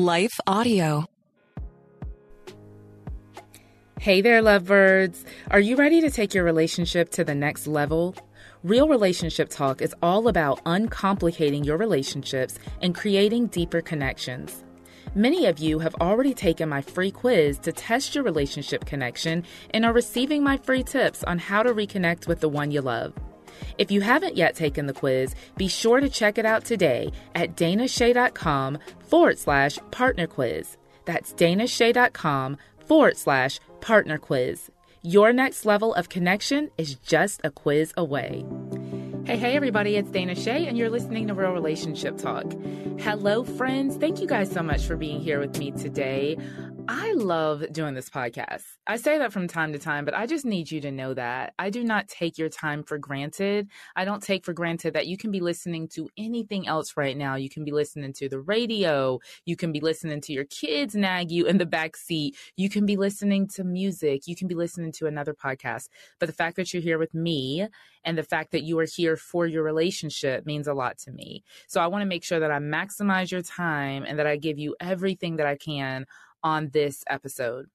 Life Audio. Hey there, lovebirds. Are you ready to take your relationship to the next level? Real Relationship Talk is all about uncomplicating your relationships and creating deeper connections. Many of you have already taken my free quiz to test your relationship connection and are receiving my free tips on how to reconnect with the one you love. If you haven't yet taken the quiz, be sure to check it out today at danashay.com forward slash partner quiz. That's danashay.com forward slash partner quiz. Your next level of connection is just a quiz away. Hey, hey, everybody, it's Dana Shay, and you're listening to Real Relationship Talk. Hello, friends. Thank you guys so much for being here with me today. I love doing this podcast. I say that from time to time, but I just need you to know that I do not take your time for granted. I don't take for granted that you can be listening to anything else right now. You can be listening to the radio. You can be listening to your kids nag you in the back seat. You can be listening to music. You can be listening to another podcast. But the fact that you're here with me and the fact that you are here for your relationship means a lot to me. So I want to make sure that I maximize your time and that I give you everything that I can on this episode.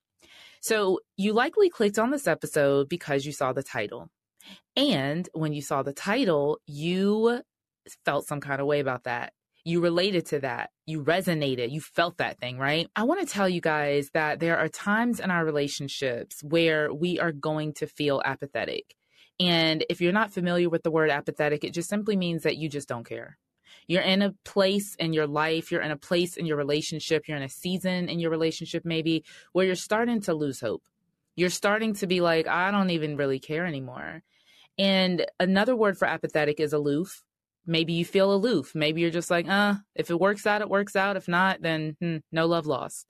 So, you likely clicked on this episode because you saw the title. And when you saw the title, you felt some kind of way about that. You related to that. You resonated. You felt that thing, right? I want to tell you guys that there are times in our relationships where we are going to feel apathetic. And if you're not familiar with the word apathetic, it just simply means that you just don't care. You're in a place in your life, you're in a place in your relationship, you're in a season in your relationship, maybe where you're starting to lose hope. You're starting to be like, I don't even really care anymore. And another word for apathetic is aloof. Maybe you feel aloof. Maybe you're just like, uh, if it works out, it works out. If not, then hmm, no love lost.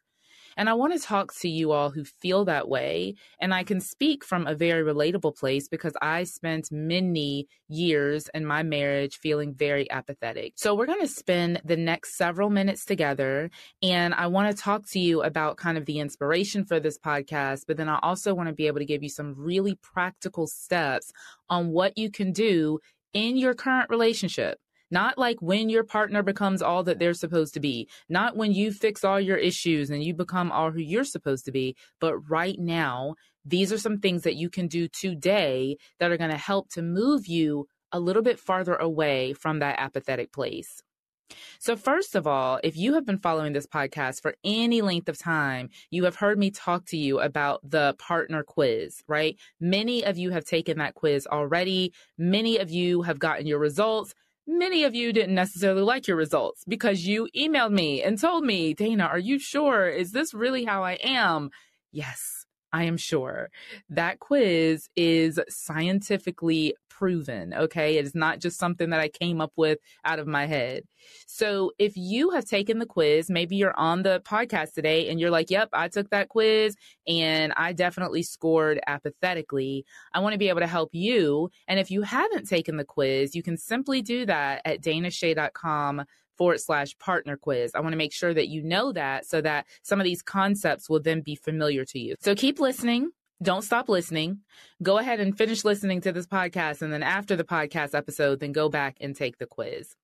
And I want to talk to you all who feel that way. And I can speak from a very relatable place because I spent many years in my marriage feeling very apathetic. So we're going to spend the next several minutes together. And I want to talk to you about kind of the inspiration for this podcast, but then I also want to be able to give you some really practical steps on what you can do in your current relationship not like when your partner becomes all that they're supposed to be, not when you fix all your issues and you become all who you're supposed to be, but right now, these are some things that you can do today that are going to help to move you a little bit farther away from that apathetic place. So, first of all, if you have been following this podcast for any length of time, you have heard me talk to you about the partner quiz, right? Many of you have taken that quiz already. Many of you have gotten your results. Many of you didn't necessarily like your results because you emailed me and told me, Dana, are you sure? Is this really how I am? Yes, I am sure. That quiz is scientifically proven. Okay. It is not just something that I came up with out of my head. So if you have taken the quiz, maybe you're on the podcast today and you're like, yep, I took that quiz and I definitely scored apathetically. I want to be able to help you. And if you haven't taken the quiz, you can simply do that at danashay.com forward slash partner quiz. I want to make sure that you know that so that some of these concepts will then be familiar to you. So keep listening. Don't stop listening. Go ahead and finish listening to this podcast. And then after the podcast episode, then go back and take the quiz.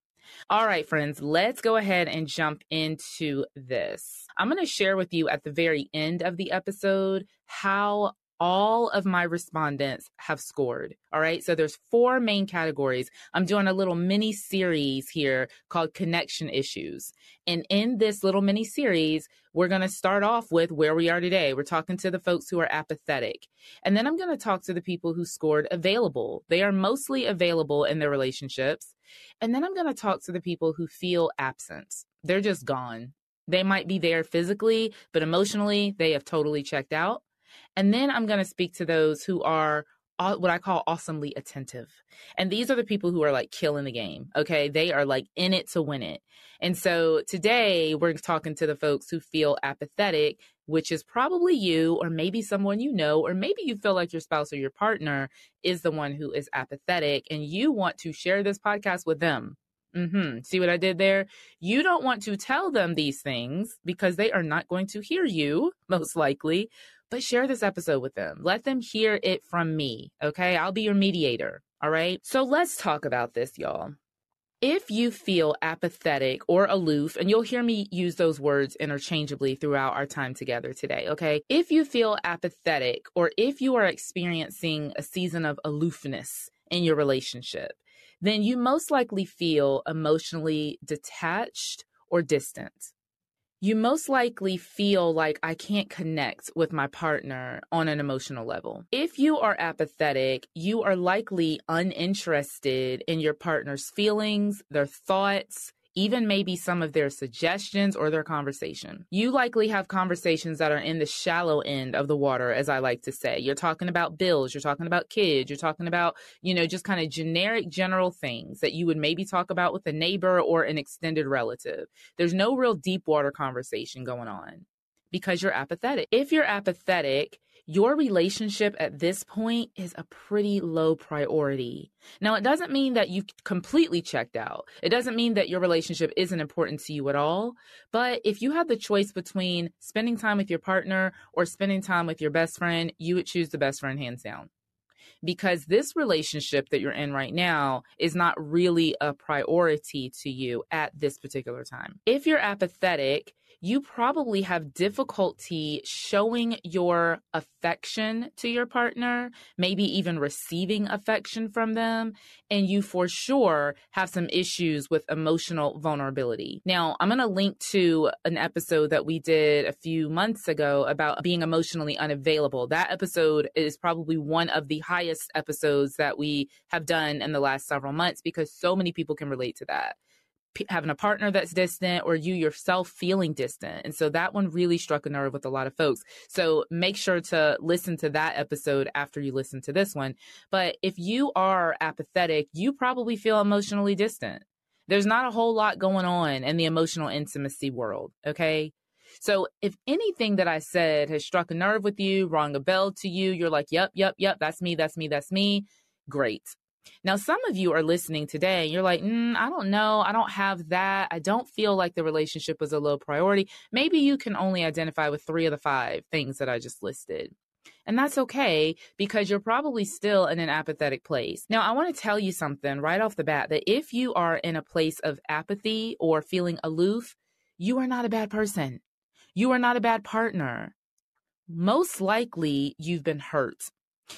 All right, friends, let's go ahead and jump into this. I'm going to share with you at the very end of the episode how all of my respondents have scored. All right. So there's four main categories. I'm doing a little mini series here called connection issues. And in this little mini series, we're going to start off with where we are today. We're talking to the folks who are apathetic. And then I'm going to talk to the people who scored available. They are mostly available in their relationships. And then I'm going to talk to the people who feel absent. They're just gone. They might be there physically, but emotionally, they have totally checked out. And then I'm going to speak to those who are what I call awesomely attentive. And these are the people who are like killing the game. Okay. They are like in it to win it. And so today we're talking to the folks who feel apathetic, which is probably you, or maybe someone you know, or maybe you feel like your spouse or your partner is the one who is apathetic and you want to share this podcast with them. Mm-hmm. See what I did there? You don't want to tell them these things because they are not going to hear you, most likely but share this episode with them. Let them hear it from me. Okay. I'll be your mediator. All right. So let's talk about this, y'all. If you feel apathetic or aloof, and you'll hear me use those words interchangeably throughout our time together today, okay? If you feel apathetic or if you are experiencing a season of aloofness in your relationship, then you most likely feel emotionally detached or distant you most likely feel like I can't connect with my partner on an emotional level. If you are apathetic, you are likely uninterested in your partner's feelings, their thoughts, even maybe some of their suggestions or their conversation. You likely have conversations that are in the shallow end of the water, as I like to say. You're talking about bills, you're talking about kids, you're talking about, you know, just kind of generic, general things that you would maybe talk about with a neighbor or an extended relative. There's no real deep water conversation going on because you're apathetic. If you're apathetic, your relationship at this point is a pretty low priority. Now, it doesn't mean that you've completely checked out. It doesn't mean that your relationship isn't important to you at all. But if you had the choice between spending time with your partner or spending time with your best friend, you would choose the best friend hands down because this relationship that you're in right now is not really a priority to you at this particular time. If you're apathetic, you probably have difficulty showing your affection to your partner, maybe even receiving affection from them, and you for sure have some issues with emotional vulnerability. Now, I'm going to link to an episode that we did a few months ago about being emotionally unavailable. That episode is probably one of the highest episodes that we have done in the last several months because so many people can relate to that. P- having a partner that's distant or you yourself feeling distant. And so that one really struck a nerve with a lot of folks. So make sure to listen to that episode after you listen to this one. But if you are apathetic, you probably feel emotionally distant. There's not a whole lot going on in the emotional intimacy world. Okay. So if anything that I said has struck a nerve with you, rung a bell to you, you're like, yep, yep, yep, that's me, that's me, that's me. Great. Now, some of you are listening today and you're like, mm, I don't know. I don't have that. I don't feel like the relationship was a low priority. Maybe you can only identify with three of the five things that I just listed. And that's okay because you're probably still in an apathetic place. Now, I want to tell you something right off the bat that if you are in a place of apathy or feeling aloof, you are not a bad person. You are not a bad partner. Most likely you've been hurt.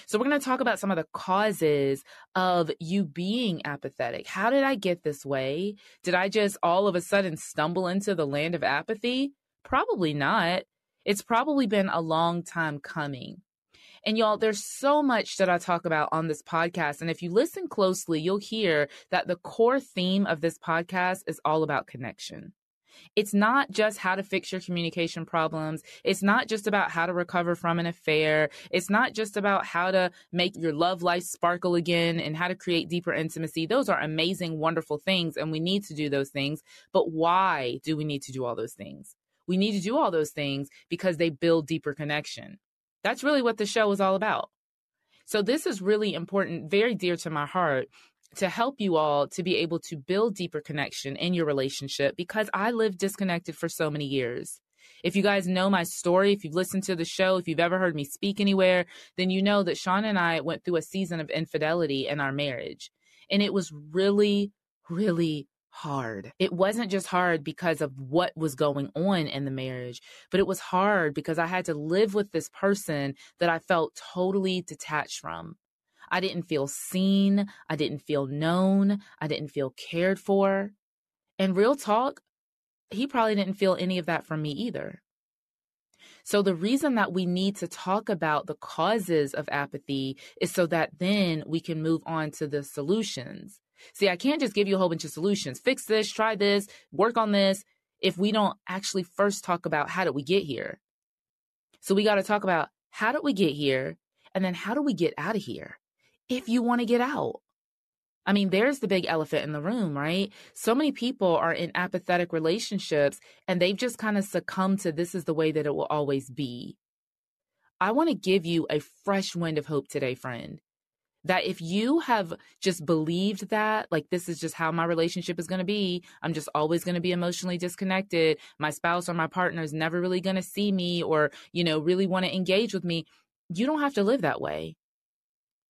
So we're going to talk about some of the causes of you being apathetic. How did I get this way? Did I just all of a sudden stumble into the land of apathy? Probably not. It's probably been a long time coming. And y'all, there's so much that I talk about on this podcast. And if you listen closely, you'll hear that the core theme of this podcast is all about connection. It's not just how to fix your communication problems. It's not just about how to recover from an affair. It's not just about how to make your love life sparkle again and how to create deeper intimacy. Those are amazing, wonderful things, and we need to do those things. But why do we need to do all those things? We need to do all those things because they build deeper connection. That's really what the show is all about. So this is really important, very dear to my heart to help you all to be able to build deeper connection in your relationship because I lived disconnected for so many years. If you guys know my story, if you've listened to the show, if you've ever heard me speak anywhere, then you know that Sean and I went through a season of infidelity in our marriage. And it was really, really hard. It wasn't just hard because of what was going on in the marriage, but it was hard because I had to live with this person that I felt totally detached from. I didn't feel seen. I didn't feel known. I didn't feel cared for. And real talk, he probably didn't feel any of that from me either. So the reason that we need to talk about the causes of apathy is so that then we can move on to the solutions. See, I can't just give you a whole bunch of solutions. Fix this, try this, work on this if we don't actually first talk about how did we get here. So we got to talk about how did we get here and then how do we get out of here? If you want to get out. I mean, there's the big elephant in the room, right? So many people are in apathetic relationships and they've just kind of succumbed to this is the way that it will always be. I want to give you a fresh wind of hope today, friend. That if you have just believed that, like, this is just how my relationship is going to be, I'm just always going to be emotionally disconnected. My spouse or my partner is never really going to see me or, you know, really want to engage with me. You don't have to live that way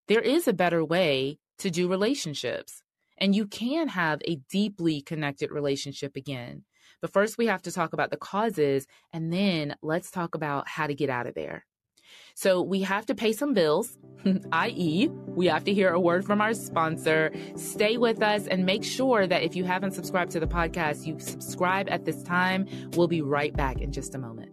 there is a better way to do relationships. And you can have a deeply connected relationship again. But first, we have to talk about the causes, and then let's talk about how to get out of there. So we have to pay some bills, i.e., we have to hear a word from our sponsor. Stay with us and make sure that if you haven't subscribed to the podcast, you subscribe at this time. We'll be right back in just a moment.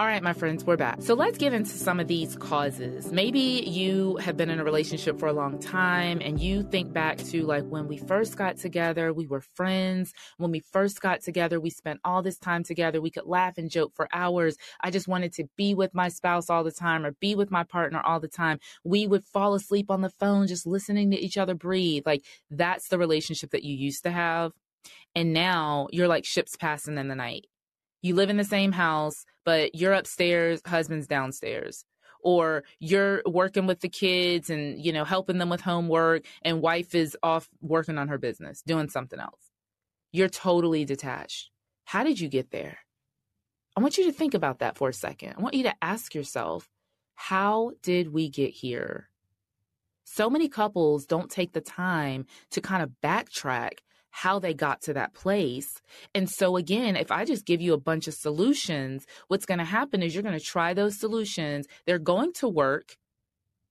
All right, my friends, we're back. So let's get into some of these causes. Maybe you have been in a relationship for a long time and you think back to like when we first got together, we were friends. When we first got together, we spent all this time together. We could laugh and joke for hours. I just wanted to be with my spouse all the time or be with my partner all the time. We would fall asleep on the phone just listening to each other breathe. Like that's the relationship that you used to have. And now you're like ships passing in the night you live in the same house, but you're upstairs, husband's downstairs. Or you're working with the kids and, you know, helping them with homework, and wife is off working on her business, doing something else. You're totally detached. How did you get there? I want you to think about that for a second. I want you to ask yourself, how did we get here? So many couples don't take the time to kind of backtrack how they got to that place. And so, again, if I just give you a bunch of solutions, what's going to happen is you're going to try those solutions. They're going to work,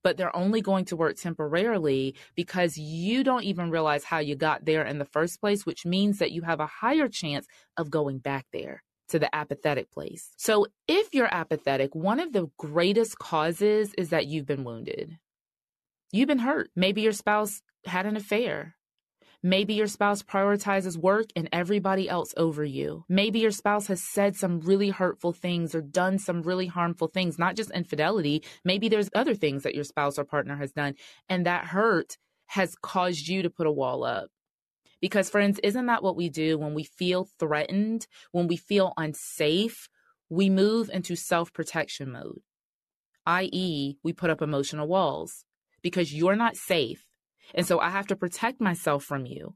but they're only going to work temporarily because you don't even realize how you got there in the first place, which means that you have a higher chance of going back there to the apathetic place. So, if you're apathetic, one of the greatest causes is that you've been wounded. You've been hurt. Maybe your spouse had an affair. Maybe your spouse prioritizes work and everybody else over you. Maybe your spouse has said some really hurtful things or done some really harmful things, not just infidelity. Maybe there's other things that your spouse or partner has done, and that hurt has caused you to put a wall up. Because, friends, isn't that what we do when we feel threatened, when we feel unsafe? We move into self protection mode, i.e., we put up emotional walls because you're not safe and so I have to protect myself from you.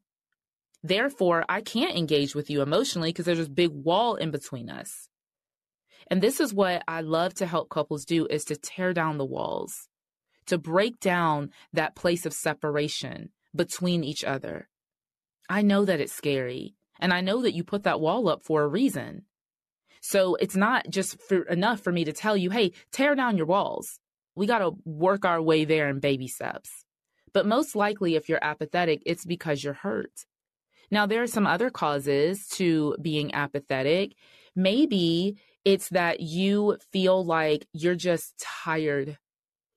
Therefore, I can't engage with you emotionally because there's this big wall in between us. And this is what I love to help couples do is to tear down the walls, to break down that place of separation between each other. I know that it's scary, and I know that you put that wall up for a reason. So it's not just for, enough for me to tell you, hey, tear down your walls. We got to work our way there in baby steps. But most likely, if you're apathetic, it's because you're hurt. Now, there are some other causes to being apathetic. Maybe it's that you feel like you're just tired.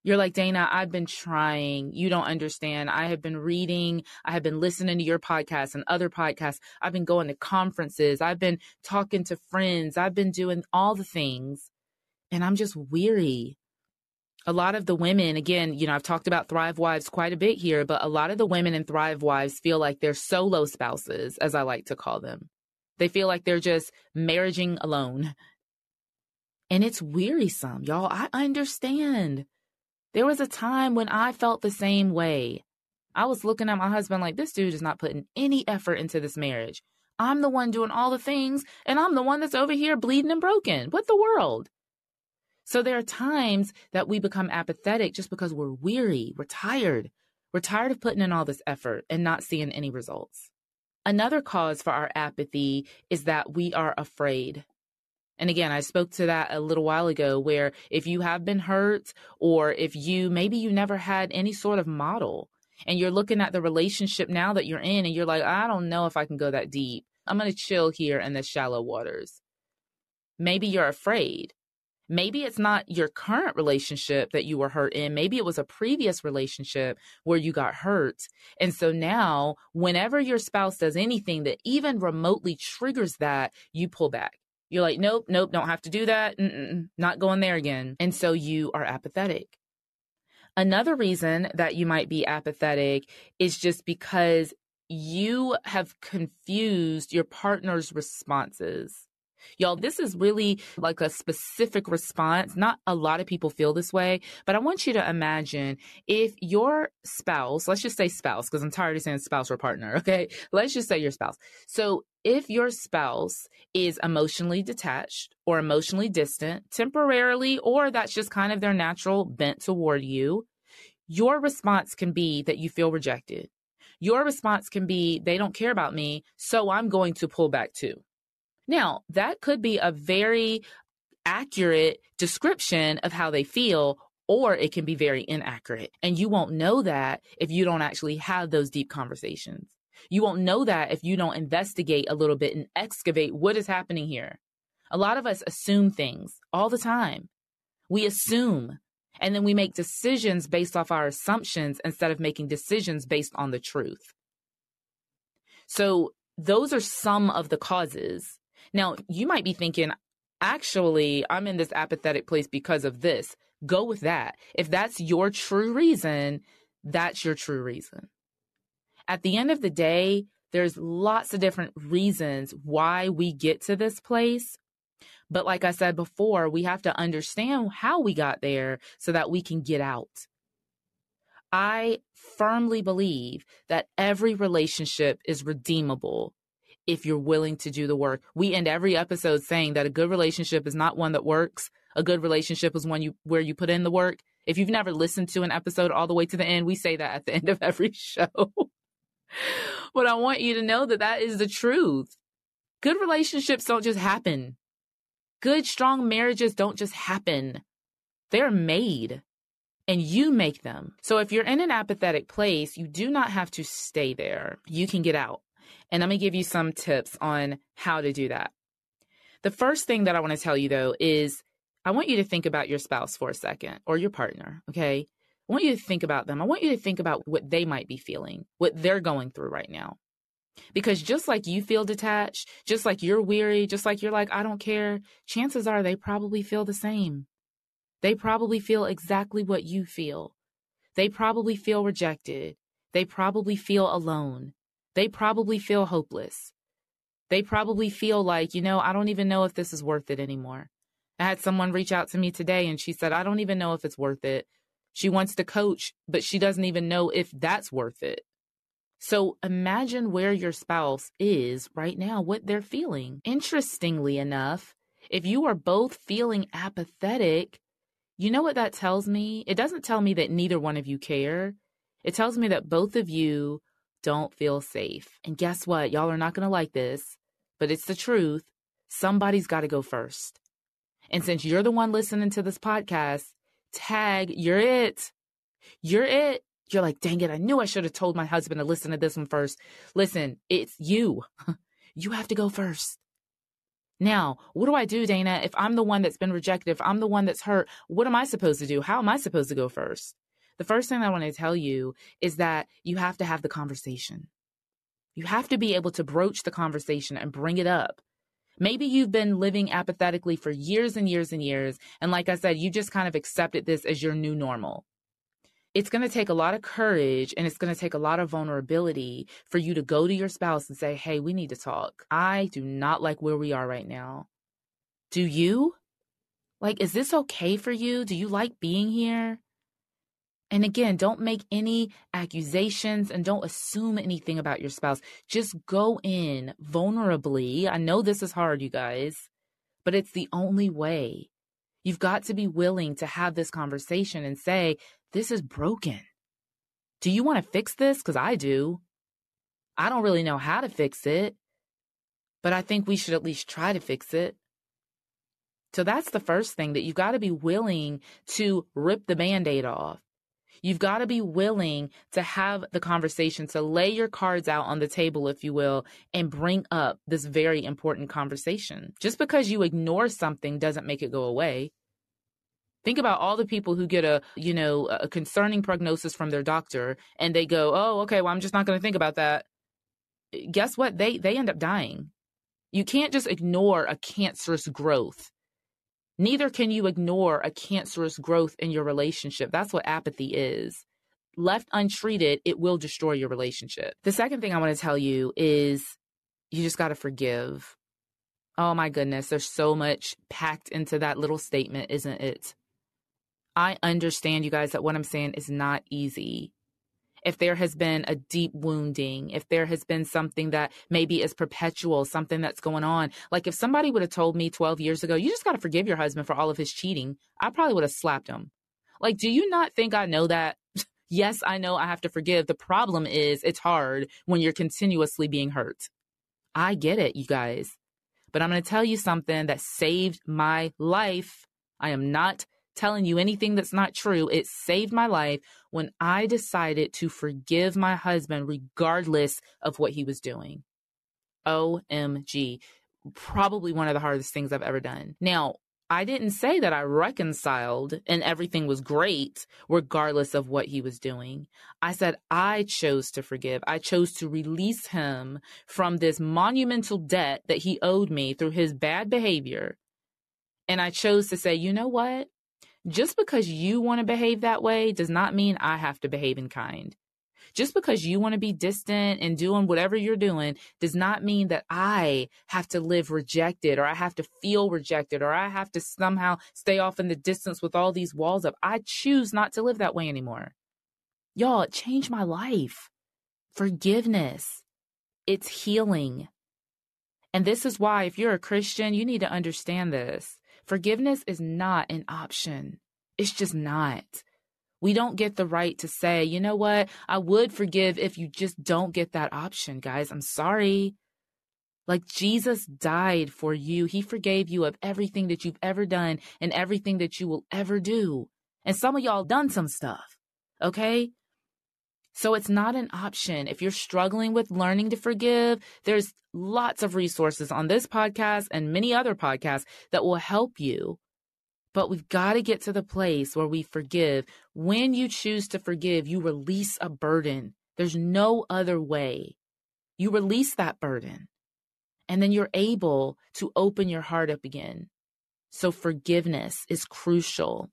You're like, Dana, I've been trying. You don't understand. I have been reading. I have been listening to your podcast and other podcasts. I've been going to conferences. I've been talking to friends. I've been doing all the things. And I'm just weary a lot of the women, again, you know, I've talked about Thrive Wives quite a bit here, but a lot of the women in Thrive Wives feel like they're solo spouses, as I like to call them. They feel like they're just marrying alone. And it's wearisome, y'all. I understand. There was a time when I felt the same way. I was looking at my husband like, this dude is not putting any effort into this marriage. I'm the one doing all the things, and I'm the one that's over here bleeding and broken. What the world? So there are times that we become apathetic just because we're weary, we're tired. We're tired of putting in all this effort and not seeing any results. Another cause for our apathy is that we are afraid. And again, I spoke to that a little while ago where if you have been hurt or if you maybe you never had any sort of model and you're looking at the relationship now that you're in and you're like, I don't know if I can go that deep. I'm going to chill here in the shallow waters. Maybe you're afraid. Maybe it's not your current relationship that you were hurt in. Maybe it was a previous relationship where you got hurt. And so now, whenever your spouse does anything that even remotely triggers that, you pull back. You're like, nope, nope, don't have to do that. Mm-mm, not going there again. And so you are apathetic. Another reason that you might be apathetic is just because you have confused your partner's responses. Y'all, this is really like a specific response. Not a lot of people feel this way, but I want you to imagine if your spouse, let's just say spouse, because I'm tired of saying spouse or partner, okay? Let's just say your spouse. So if your spouse is emotionally detached or emotionally distant temporarily, or that's just kind of their natural bent toward you, your response can be that you feel rejected. Your response can be, they don't care about me, so I'm going to pull back too. Now, that could be a very accurate description of how they feel, or it can be very inaccurate. And you won't know that if you don't actually have those deep conversations. You won't know that if you don't investigate a little bit and excavate what is happening here. A lot of us assume things all the time. We assume and then we make decisions based off our assumptions instead of making decisions based on the truth. So those are some of the causes. Now you might be thinking, actually, I'm in this apathetic place because of this. Go with that. If that's your true reason, that's your true reason. At the end of the day, there's lots of different reasons why we get to this place. But like I said before, we have to understand how we got there so that we can get out. I firmly believe that every relationship is redeemable if you're willing to do the work. We end every episode saying that a good relationship is not one that works. A good relationship is one you where you put in the work. If you've never listened to an episode all the way to the end, we say that at the end of every show. but I want you to know that that is the truth. Good relationships don't just happen. Good, strong marriages don't just happen. They're made and you make them. So if you're in an apathetic place, you do not have to stay there. You can get out. And I'm going to give you some tips on how to do that. The first thing that I want to tell you though is I want you to think about your spouse for a second or your partner. Okay. I want you to think about them. I want you to think about what they might be feeling, what they're going through right now. Because just like you feel detached, just like you're weary, just like you're like, I don't care, chances are they probably feel the same. They probably feel exactly what you feel. They probably feel rejected. They probably feel alone. They probably feel hopeless. They probably feel like, you know, I don't even know if this is worth it anymore. I had someone reach out to me today and she said, I don't even know if it's worth it. She wants to coach, but she doesn't even know if that's worth it. So imagine where your spouse is right now, what they're feeling. Interestingly enough, if you are both feeling apathetic, you know what that tells me? It doesn't tell me that neither one of you care. It tells me that both of you don't feel safe. And guess what? Y'all are not going to like this, but it's the truth. Somebody's got to go first. And since you're the one listening to this podcast, tag, you're it. You're it. You're like, dang it, I knew I should have told my husband to listen to this one first. Listen, it's you. you have to go first. Now, what do I do, Dana? If I'm the one that's been rejected, if I'm the one that's hurt, what am I supposed to do? How am I supposed to go first? The first thing I want to tell you is that you have to have the conversation. You have to be able to broach the conversation and bring it up. Maybe you've been living apathetically for years and years and years. And like I said, you just kind of accepted this as your new normal. It's going to take a lot of courage and it's going to take a lot of vulnerability for you to go to your spouse and say, Hey, we need to talk. I do not like where we are right now. Do you? Like, is this okay for you? Do you like being here? And again, don't make any accusations and don't assume anything about your spouse. Just go in vulnerably. I know this is hard, you guys, but it's the only way. You've got to be willing to have this conversation and say, this is broken. Do you want to fix this? Because I do. I don't really know how to fix it, but I think we should at least try to fix it. So that's the first thing that you've got to be willing to rip the band aid off. You've got to be willing to have the conversation, to lay your cards out on the table, if you will, and bring up this very important conversation. Just because you ignore something doesn't make it go away. Think about all the people who get a, you know, a concerning prognosis from their doctor and they go, "Oh, okay, well I'm just not going to think about that." Guess what? They they end up dying. You can't just ignore a cancerous growth. Neither can you ignore a cancerous growth in your relationship. That's what apathy is. Left untreated, it will destroy your relationship. The second thing I want to tell you is you just got to forgive. Oh my goodness, there's so much packed into that little statement, isn't it? I understand, you guys, that what I'm saying is not easy. If there has been a deep wounding, if there has been something that maybe is perpetual, something that's going on. Like if somebody would have told me 12 years ago, you just got to forgive your husband for all of his cheating, I probably would have slapped him. Like, do you not think I know that? yes, I know I have to forgive. The problem is it's hard when you're continuously being hurt. I get it, you guys. But I'm going to tell you something that saved my life. I am not telling you anything that's not true. It saved my life when I decided to forgive my husband regardless of what he was doing. OMG. Probably one of the hardest things I've ever done. Now, I didn't say that I reconciled and everything was great regardless of what he was doing. I said I chose to forgive. I chose to release him from this monumental debt that he owed me through his bad behavior. And I chose to say, you know what? Just because you want to behave that way does not mean I have to behave in kind. Just because you want to be distant and doing whatever you're doing does not mean that I have to live rejected or I have to feel rejected or I have to somehow stay off in the distance with all these walls up. I choose not to live that way anymore. Y'all, it changed my life. Forgiveness. It's healing. And this is why, if you're a Christian, you need to understand this. Forgiveness is not an option. It's just not. We don't get the right to say, you know what? I would forgive if you just don't get that option, guys. I'm sorry. Like Jesus died for you. He forgave you of everything that you've ever done and everything that you will ever do. And some of y'all done some stuff. Okay. So it's not an option. If you're struggling with learning to forgive, there's lots of resources on this podcast and many other podcasts that will help you. But we've got to get to the place where we forgive. When you choose to forgive, you release a burden. There's no other way. You release that burden and then you're able to open your heart up again. So forgiveness is crucial.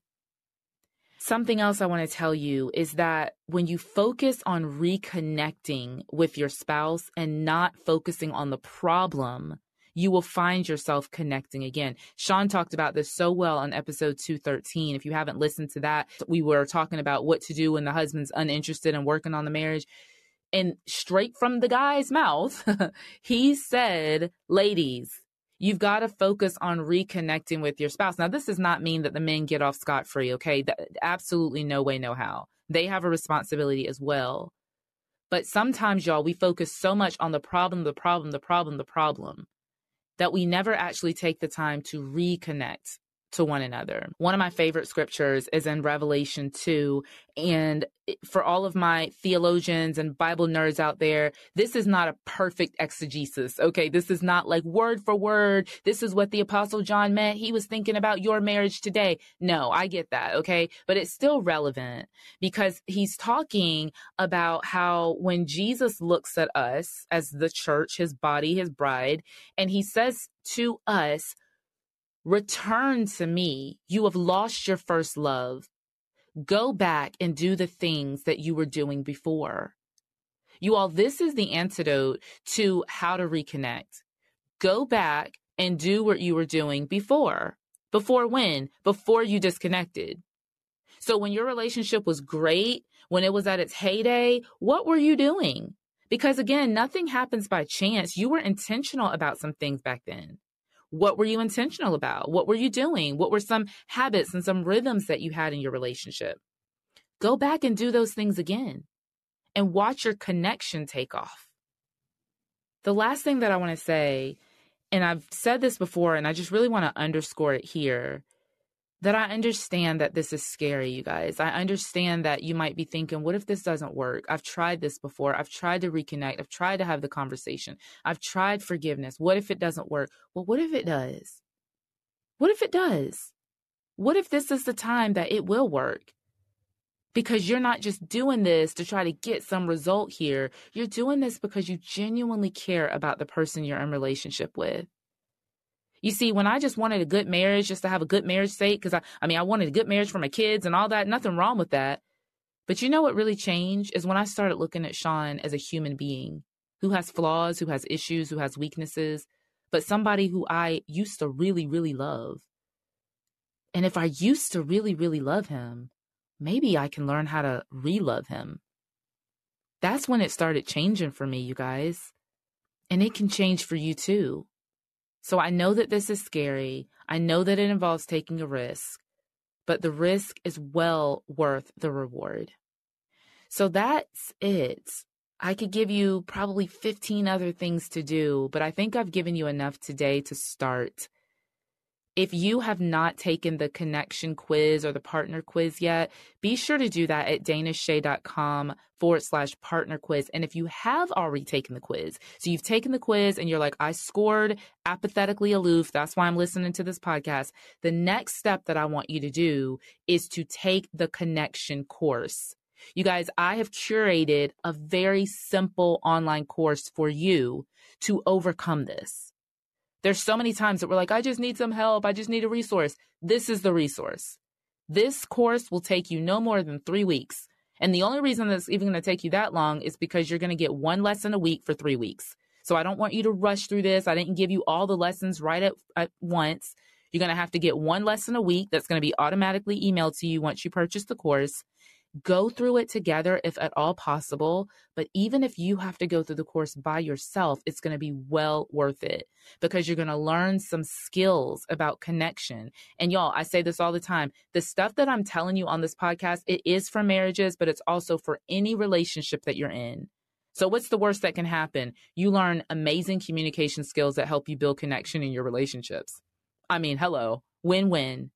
Something else I want to tell you is that when you focus on reconnecting with your spouse and not focusing on the problem, you will find yourself connecting again. Sean talked about this so well on episode 213. If you haven't listened to that, we were talking about what to do when the husband's uninterested in working on the marriage. And straight from the guy's mouth, he said, ladies, You've got to focus on reconnecting with your spouse. Now, this does not mean that the men get off scot free, okay? absolutely no way, no how. They have a responsibility as well. But sometimes, y'all, we focus so much on the problem, the problem, the problem, the problem that we never actually take the time to reconnect to one another. One of my favorite scriptures is in Revelation 2. And for all of my theologians and Bible nerds out there, this is not a perfect exegesis. Okay. This is not like word for word. This is what the apostle John meant. He was thinking about your marriage today. No, I get that. Okay. But it's still relevant because he's talking about how when Jesus looks at us as the church, his body, his bride, and he says to us, Return to me. You have lost your first love. Go back and do the things that you were doing before. You all, this is the antidote to how to reconnect. Go back and do what you were doing before. Before when? Before you disconnected. So when your relationship was great, when it was at its heyday, what were you doing? Because again, nothing happens by chance. You were intentional about some things back then. What were you intentional about? What were you doing? What were some habits and some rhythms that you had in your relationship? Go back and do those things again and watch your connection take off. The last thing that I want to say, and I've said this before, and I just really want to underscore it here. That I understand that this is scary, you guys. I understand that you might be thinking, what if this doesn't work? I've tried this before. I've tried to reconnect. I've tried to have the conversation. I've tried forgiveness. What if it doesn't work? Well, what if it does? What if it does? What if this is the time that it will work? Because you're not just doing this to try to get some result here. You're doing this because you genuinely care about the person you're in relationship with. You see, when I just wanted a good marriage, just to have a good marriage sake, because I, I mean, I wanted a good marriage for my kids and all that, nothing wrong with that. But you know what really changed is when I started looking at Sean as a human being who has flaws, who has issues, who has weaknesses, but somebody who I used to really, really love. And if I used to really, really love him, maybe I can learn how to re love him. That's when it started changing for me, you guys. And it can change for you too. So I know that this is scary. I know that it involves taking a risk, but the risk is well worth the reward. So that's it. I could give you probably 15 other things to do, but I think I've given you enough today to start. If you have not taken the connection quiz or the partner quiz yet, be sure to do that at danashay.com forward slash partner quiz. And if you have already taken the quiz, so you've taken the quiz and you're like, I scored apathetically aloof. That's why I'm listening to this podcast. The next step that I want you to do is to take the connection course. You guys, I have curated a very simple online course for you to overcome this. There's so many times that we're like, I just need some help. I just need a resource. This is the resource. This course will take you no more than three weeks. And the only reason that's even going to take you that long is because you're going to get one lesson a week for three weeks. So I don't want you to rush through this. I didn't give you all the lessons right at, at once. You're going to have to get one lesson a week that's going to be automatically emailed to you once you purchase the course. Go through it together if at all possible. But even if you have to go through the course by yourself, it's going to be well worth it because you're going to learn some skills about connection. And y'all, I say this all the time. The stuff that I'm telling you on this podcast, it is for marriages, but it's also for any relationship that you're in. So what's the worst that can happen? You learn amazing communication skills that help you build connection in your relationships. I mean, hello, win-win.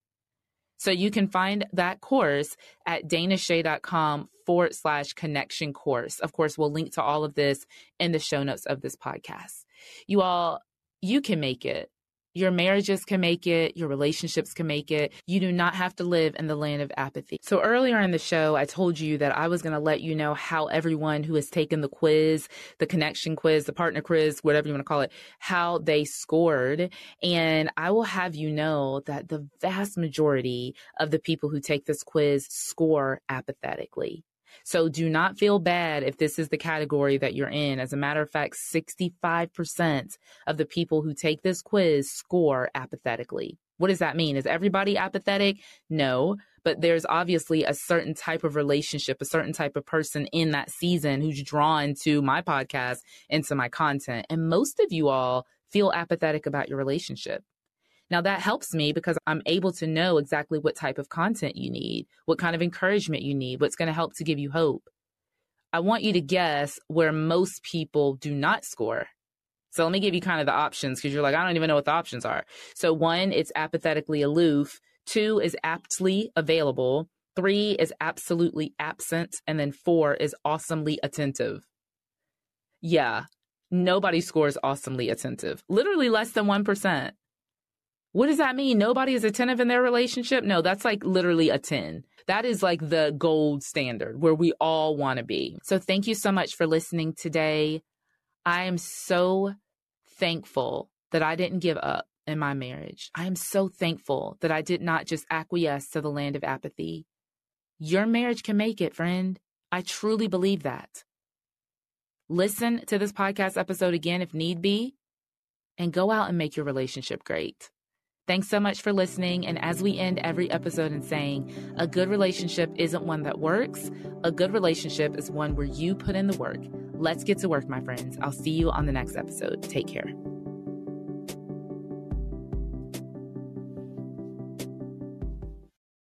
So you can find that course at danashay.com forward slash connection course. Of course, we'll link to all of this in the show notes of this podcast. You all, you can make it. Your marriages can make it. Your relationships can make it. You do not have to live in the land of apathy. So earlier in the show, I told you that I was going to let you know how everyone who has taken the quiz, the connection quiz, the partner quiz, whatever you want to call it, how they scored. And I will have you know that the vast majority of the people who take this quiz score apathetically. So do not feel bad if this is the category that you're in. As a matter of fact, 65% of the people who take this quiz score apathetically. What does that mean? Is everybody apathetic? No, but there's obviously a certain type of relationship, a certain type of person in that season who's drawn to my podcast and to my content. And most of you all feel apathetic about your relationship. Now that helps me because I'm able to know exactly what type of content you need, what kind of encouragement you need, what's going to help to give you hope. I want you to guess where most people do not score. So let me give you kind of the options because you're like, I don't even know what the options are. So one, it's apathetically aloof. Two is aptly available. Three is absolutely absent. And then four is awesomely attentive. Yeah, nobody scores awesomely attentive. Literally less than 1%. What does that mean? Nobody is attentive in their relationship? No, that's like literally a 10. That is like the gold standard where we all want to be. So thank you so much for listening today. I am so thankful that I didn't give up in my marriage. I am so thankful that I did not just acquiesce to the land of apathy. Your marriage can make it, friend. I truly believe that. Listen to this podcast episode again if need be, and go out and make your relationship great. Thanks so much for listening. And as we end every episode in saying, a good relationship isn't one that works. A good relationship is one where you put in the work. Let's get to work, my friends. I'll see you on the next episode. Take care.